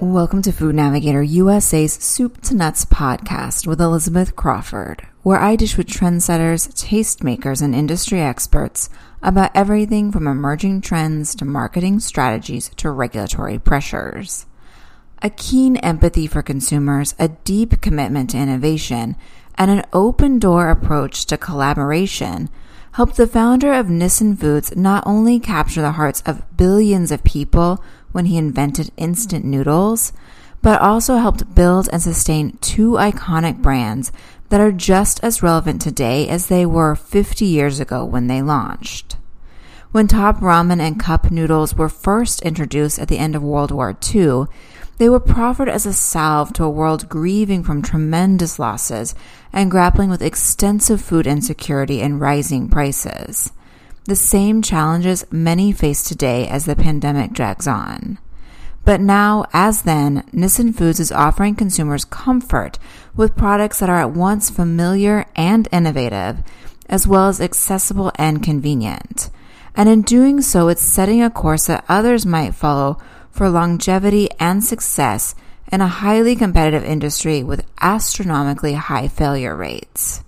Welcome to Food Navigator USA's Soup to Nuts podcast with Elizabeth Crawford, where I dish with trendsetters, tastemakers, and industry experts about everything from emerging trends to marketing strategies to regulatory pressures. A keen empathy for consumers, a deep commitment to innovation, and an open door approach to collaboration helped the founder of Nissin Foods not only capture the hearts of billions of people when he invented instant noodles, but also helped build and sustain two iconic brands that are just as relevant today as they were 50 years ago when they launched. When top ramen and cup noodles were first introduced at the end of World War II, they were proffered as a salve to a world grieving from tremendous losses and grappling with extensive food insecurity and rising prices the same challenges many face today as the pandemic drags on. But now, as then, Nissin Foods is offering consumers comfort with products that are at once familiar and innovative, as well as accessible and convenient. And in doing so, it's setting a course that others might follow for longevity and success in a highly competitive industry with astronomically high failure rates.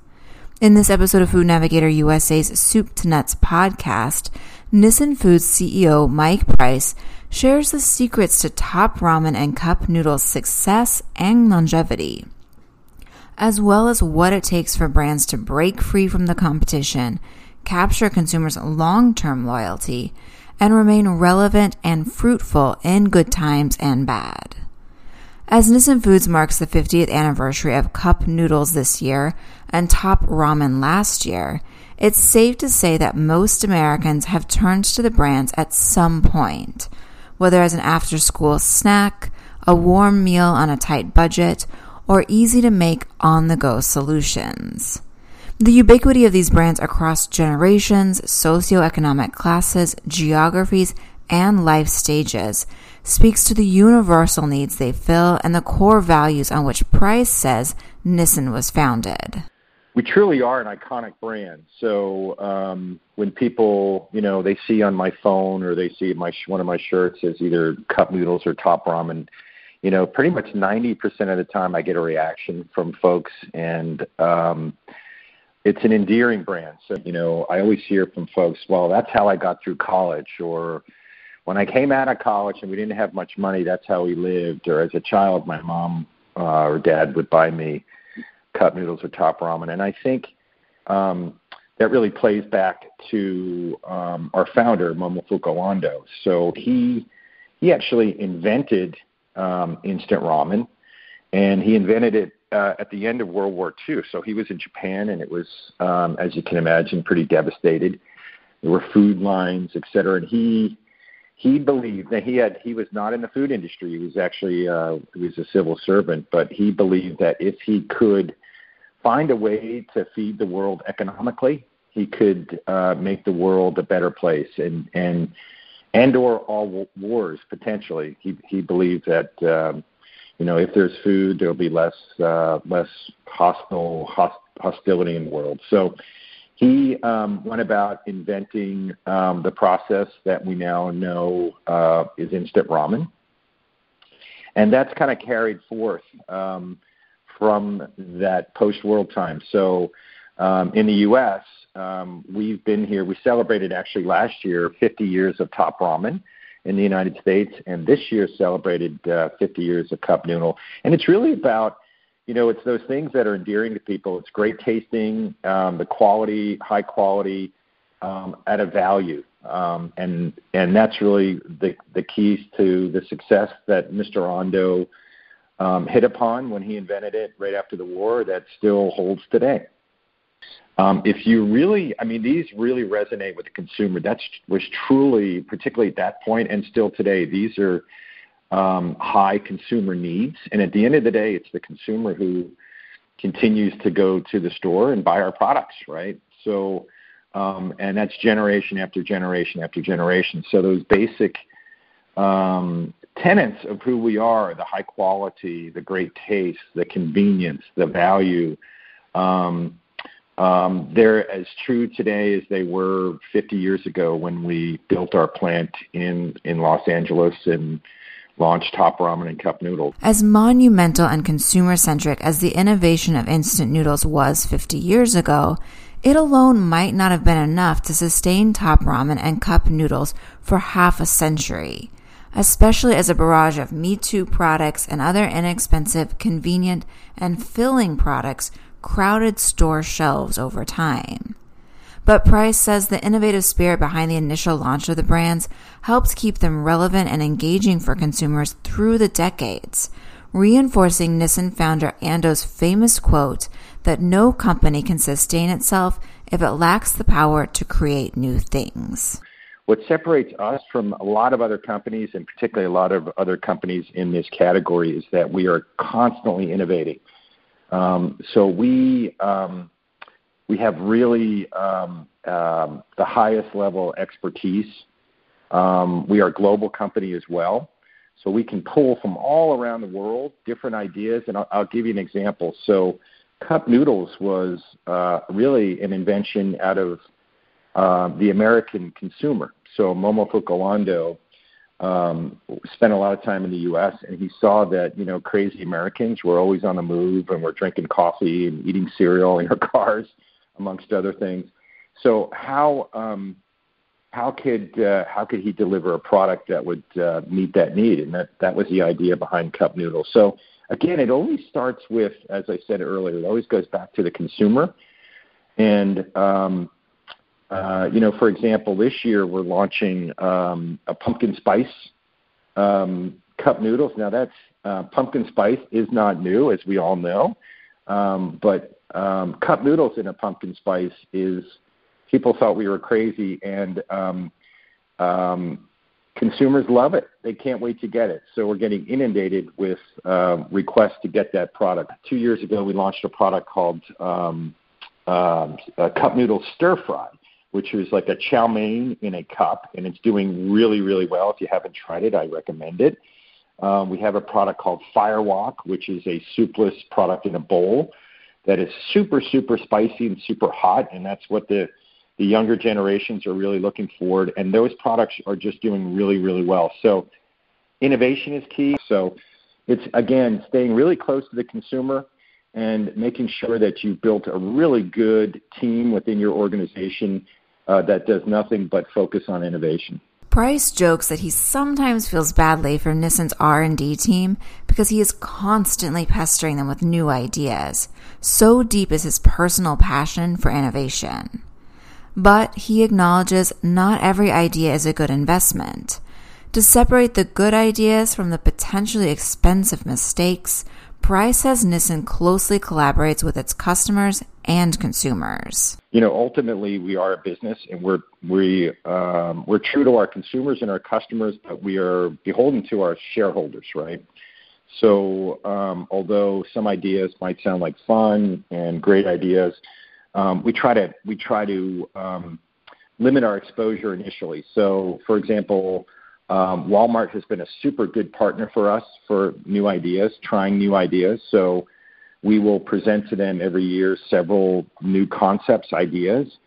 In this episode of Food Navigator USA's Soup to Nuts podcast, Nissin Foods CEO Mike Price shares the secrets to top ramen and cup noodles success and longevity, as well as what it takes for brands to break free from the competition, capture consumers' long term loyalty, and remain relevant and fruitful in good times and bad. As Nissin Foods marks the 50th anniversary of cup noodles this year and top ramen last year, it's safe to say that most Americans have turned to the brands at some point, whether as an after school snack, a warm meal on a tight budget, or easy to make on the go solutions. The ubiquity of these brands across generations, socioeconomic classes, geographies, and life stages speaks to the universal needs they fill and the core values on which Price says Nissin was founded. We truly are an iconic brand. So um, when people, you know, they see on my phone or they see my one of my shirts as either cup noodles or top ramen, you know, pretty much 90% of the time I get a reaction from folks, and um, it's an endearing brand. So you know, I always hear from folks, well, that's how I got through college, or when I came out of college and we didn't have much money, that's how we lived. Or as a child, my mom uh, or dad would buy me cup noodles or top ramen, and I think um, that really plays back to um, our founder Momofuku Ando. So he he actually invented um, instant ramen, and he invented it uh, at the end of World War II. So he was in Japan, and it was, um, as you can imagine, pretty devastated. There were food lines, et cetera, and he he believed that he had he was not in the food industry. He was actually uh, he was a civil servant, but he believed that if he could find a way to feed the world economically, he could uh, make the world a better place and and and or all wars potentially. He he believed that um, you know if there's food, there'll be less uh, less hostile host, hostility in the world. So he um, went about inventing um, the process that we now know uh, is instant ramen. And that's kind of carried forth um, from that post world time. So um, in the U.S., um, we've been here, we celebrated actually last year 50 years of top ramen in the United States, and this year celebrated uh, 50 years of cup noodle. And it's really about you know, it's those things that are endearing to people. It's great tasting, um, the quality, high quality, um, at a value, um, and and that's really the the keys to the success that Mr. Ando um, hit upon when he invented it right after the war. That still holds today. Um, if you really, I mean, these really resonate with the consumer. That was truly, particularly at that point, and still today, these are um, high consumer needs. And at the end of the day, it's the consumer who continues to go to the store and buy our products, right? So, um, and that's generation after generation after generation. So those basic um, tenets of who we are the high quality, the great taste, the convenience, the value um, um, they're as true today as they were 50 years ago when we built our plant in, in Los Angeles and launched Top Ramen and Cup Noodles. As monumental and consumer centric as the innovation of instant noodles was 50 years ago, it alone might not have been enough to sustain Top Ramen and Cup Noodles for half a century, especially as a barrage of Me Too products and other inexpensive, convenient, and filling products crowded store shelves over time. But Price says the innovative spirit behind the initial launch of the brands helps keep them relevant and engaging for consumers through the decades, reinforcing Nissin founder Ando's famous quote that no company can sustain itself if it lacks the power to create new things. What separates us from a lot of other companies, and particularly a lot of other companies in this category, is that we are constantly innovating. Um, so we um, we have really um, um, the highest level expertise. Um, we are a global company as well, so we can pull from all around the world different ideas. And I'll, I'll give you an example. So, cup noodles was uh, really an invention out of uh, the American consumer. So Momofuku Ando um, spent a lot of time in the U.S. and he saw that you know crazy Americans were always on the move and were drinking coffee and eating cereal in their cars amongst other things. So how um, how could uh, how could he deliver a product that would uh, meet that need? And that that was the idea behind cup noodles. So again, it always starts with, as I said earlier, it always goes back to the consumer. And um, uh, you know, for example, this year we're launching um, a pumpkin spice um, cup noodles. Now that's uh, pumpkin spice is not new, as we all know, um, but um, cup noodles in a pumpkin spice is people thought we were crazy, and um, um, consumers love it. They can't wait to get it. So we're getting inundated with uh, requests to get that product. Two years ago, we launched a product called um, uh, a cup noodle stir fry, which is like a chow mein in a cup, and it's doing really, really well. If you haven't tried it, I recommend it. Um, we have a product called Fire Wok, which is a soupless product in a bowl that is super, super spicy and super hot, and that's what the the younger generations are really looking forward. And those products are just doing really, really well. So innovation is key. So it's again staying really close to the consumer and making sure that you've built a really good team within your organization uh, that does nothing but focus on innovation. Price jokes that he sometimes feels badly for Nissin's R&D team because he is constantly pestering them with new ideas. So deep is his personal passion for innovation. But he acknowledges not every idea is a good investment. To separate the good ideas from the potentially expensive mistakes, Price says Nissin closely collaborates with its customers and consumers. You know, ultimately, we are a business, and we're we um, we're true to our consumers and our customers, but we are beholden to our shareholders, right? So, um, although some ideas might sound like fun and great ideas, um, we try to we try to um, limit our exposure initially. So, for example, um, Walmart has been a super good partner for us for new ideas, trying new ideas. So we will present to them every year several new concepts, ideas,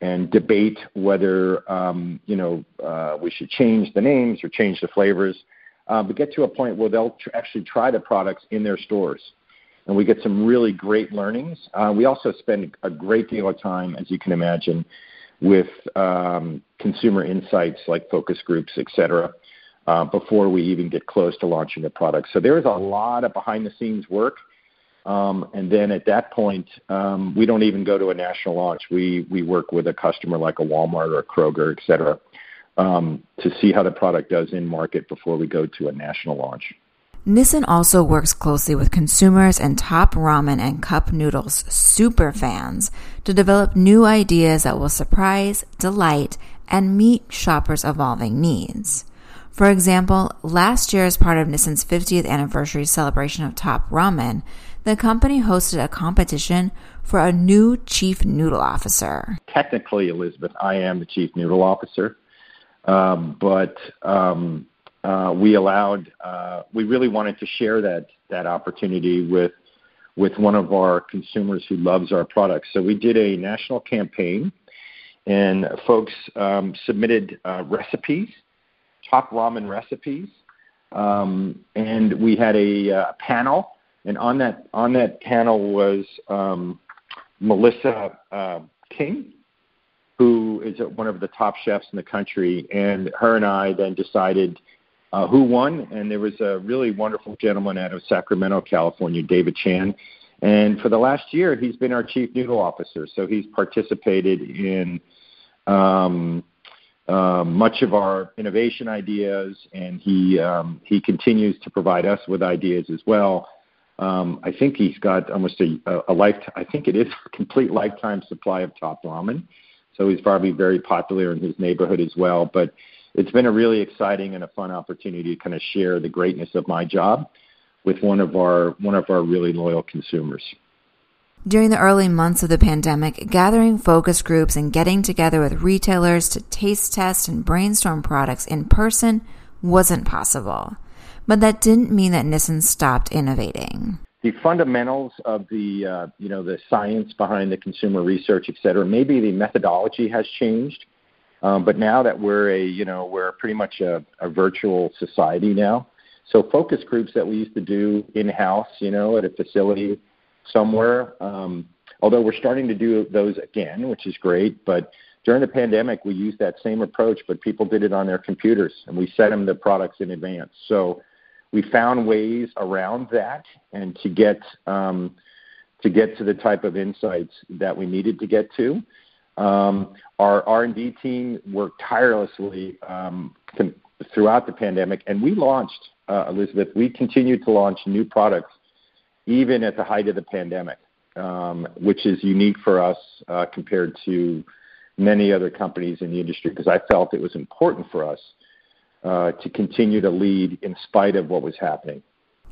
and debate whether um, you know uh, we should change the names or change the flavors. Uh, but get to a point where they'll tr- actually try the products in their stores, and we get some really great learnings. Uh, we also spend a great deal of time, as you can imagine, with um, consumer insights like focus groups, et cetera, uh, before we even get close to launching the product. So there is a lot of behind the scenes work. Um, and then at that point, um, we don't even go to a national launch. We, we work with a customer like a Walmart or a Kroger, et cetera, um, to see how the product does in market before we go to a national launch. Nissin also works closely with consumers and top ramen and cup noodles super fans to develop new ideas that will surprise, delight, and meet shoppers' evolving needs. For example, last year, as part of Nissin's 50th anniversary celebration of Top Ramen, the company hosted a competition for a new chief noodle officer. Technically, Elizabeth, I am the chief noodle officer, um, but um, uh, we allowed, uh, we really wanted to share that that opportunity with with one of our consumers who loves our products. So we did a national campaign, and folks um, submitted uh, recipes, top ramen recipes, um, and we had a uh, panel, and on that on that panel was um, Melissa uh, King, who is one of the top chefs in the country, and her and I then decided uh, who won, and there was a really wonderful gentleman out of Sacramento, California, David Chan. And for the last year, he's been our chief noodle officer. So he's participated in um, uh, much of our innovation ideas, and he um, he continues to provide us with ideas as well. Um, I think he's got almost a, a, lifetime. I think it is a complete lifetime supply of top ramen. So he's probably very popular in his neighborhood as well. But it's been a really exciting and a fun opportunity to kind of share the greatness of my job with one of our one of our really loyal consumers. During the early months of the pandemic, gathering focus groups and getting together with retailers to taste test and brainstorm products in person wasn't possible. But that didn't mean that Nissin stopped innovating. The fundamentals of the uh, you know the science behind the consumer research, et cetera, maybe the methodology has changed, um, but now that we're a, you know, we're pretty much a, a virtual society now. So focus groups that we used to do in-house, you know, at a facility somewhere, um, although we're starting to do those again, which is great. But during the pandemic, we used that same approach, but people did it on their computers, and we sent them the products in advance. So we found ways around that and to get um, to get to the type of insights that we needed to get to. Um, our R&D team worked tirelessly um, throughout the pandemic, and we launched, uh, Elizabeth, we continued to launch new products even at the height of the pandemic, um, which is unique for us uh, compared to many other companies in the industry because I felt it was important for us uh, to continue to lead in spite of what was happening.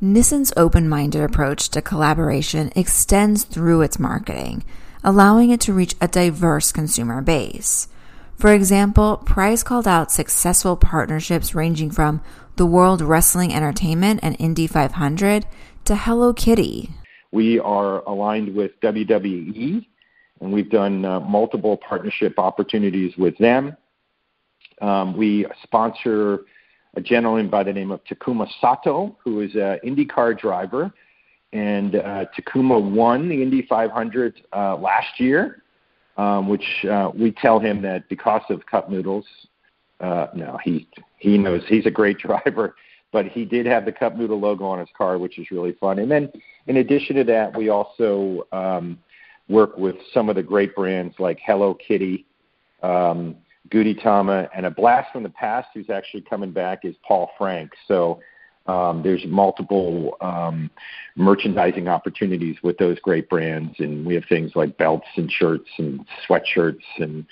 Nissin's open minded approach to collaboration extends through its marketing allowing it to reach a diverse consumer base. For example, Price called out successful partnerships ranging from the World Wrestling Entertainment and Indy 500 to Hello Kitty. We are aligned with WWE, and we've done uh, multiple partnership opportunities with them. Um, we sponsor a gentleman by the name of Takuma Sato, who is an IndyCar driver and uh, Takuma won the Indy 500 uh, last year, um, which uh, we tell him that because of cup noodles. Uh, no, he he knows he's a great driver, but he did have the cup noodle logo on his car, which is really fun. And then, in addition to that, we also um, work with some of the great brands like Hello Kitty. Um, Gudetama, and a blast from the past who's actually coming back is Paul Frank. So um, there's multiple um, merchandising opportunities with those great brands, and we have things like belts and shirts and sweatshirts and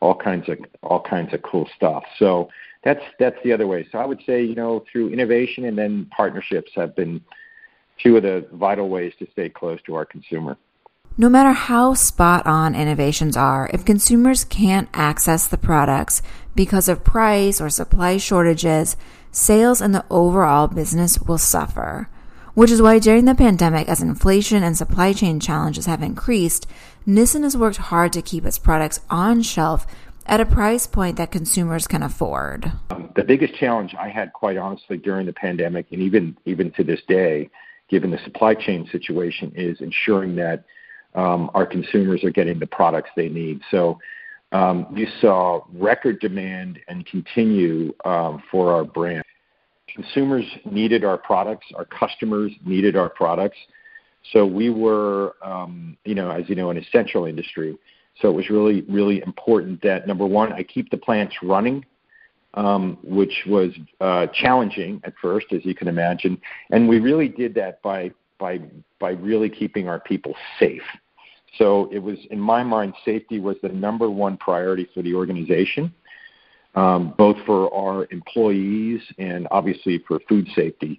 all kinds of all kinds of cool stuff. So that's that's the other way. So I would say you know through innovation and then partnerships have been two of the vital ways to stay close to our consumer. No matter how spot on innovations are, if consumers can't access the products because of price or supply shortages, sales and the overall business will suffer. Which is why during the pandemic, as inflation and supply chain challenges have increased, Nissin has worked hard to keep its products on shelf at a price point that consumers can afford. Um, the biggest challenge I had, quite honestly, during the pandemic, and even even to this day, given the supply chain situation, is ensuring that um, our consumers are getting the products they need. So um, you saw record demand and continue um, for our brand. Consumers needed our products. Our customers needed our products. So we were, um, you know, as you know, an essential industry. So it was really, really important that number one, I keep the plants running, um, which was uh, challenging at first, as you can imagine. And we really did that by by by really keeping our people safe. So it was, in my mind, safety was the number one priority for the organization, um, both for our employees and obviously for food safety.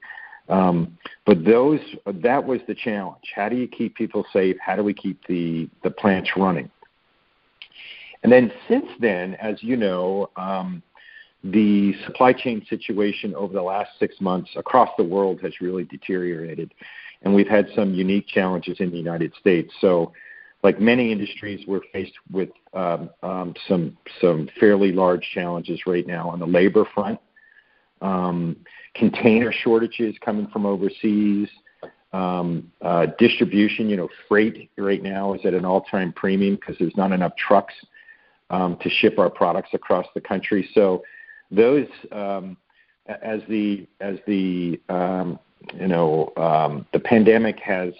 Um, but those that was the challenge. How do you keep people safe? How do we keep the the plants running? And then since then, as you know, um, the supply chain situation over the last six months across the world has really deteriorated, and we've had some unique challenges in the United States. So like many industries, we're faced with um, um, some some fairly large challenges right now on the labor front. um, container shortages coming from overseas, um, uh, distribution. You know, freight right now is at an all-time premium because there's not enough trucks um, to ship our products across the country. So those, um, as the as the you know the pandemic has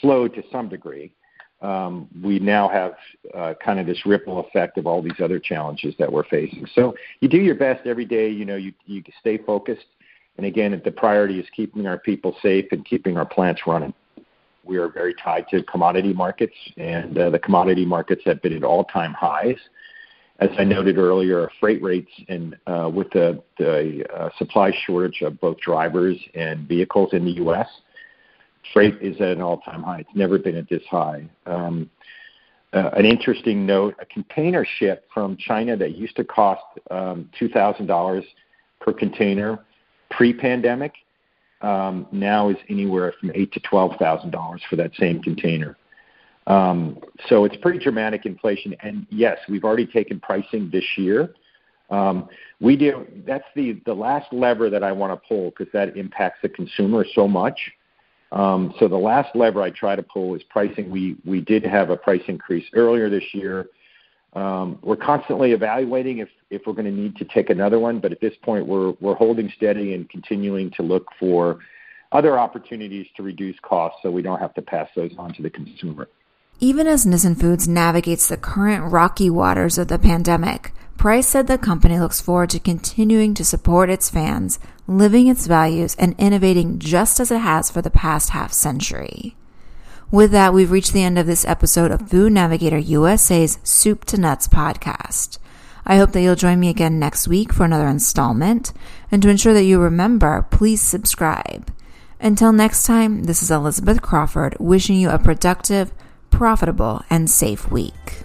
slowed to some degree, um, we now have uh, kind of this ripple effect of all these other challenges that we're facing. So you do your best every day. You know, you you stay focused, and again, the priority is keeping our people safe and keeping our plants running. We are very tied to commodity markets, and uh, the commodity markets have been at all-time highs. As I noted earlier, freight rates and uh, with the, the uh, supply shortage of both drivers and vehicles in the U.S., freight is at an all-time high. It's never been at this high. Um, uh, an interesting note: a container ship from China that used to cost um, two thousand dollars per container pre-pandemic um, now is anywhere from eight to twelve thousand dollars for that same container. Um, so it's pretty dramatic inflation. And yes, we've already taken pricing this year. Um, we do. That's the the last lever that I want to pull because that impacts the consumer so much. Um, so the last lever I try to pull is pricing. We we did have a price increase earlier this year. Um, we're constantly evaluating if if we're going to need to take another one, but at this point we're we're holding steady and continuing to look for other opportunities to reduce costs so we don't have to pass those on to the consumer. Even as Nissin Foods navigates the current rocky waters of the pandemic, Price said the company looks forward to continuing to support its fans, living its values, and innovating just as it has for the past half century. With that, we've reached the end of this episode of Food Navigator USA's Soup to Nuts podcast. I hope that you'll join me again next week for another installment. And to ensure that you remember, please subscribe. Until next time, this is Elizabeth Crawford wishing you a productive, profitable, and safe week.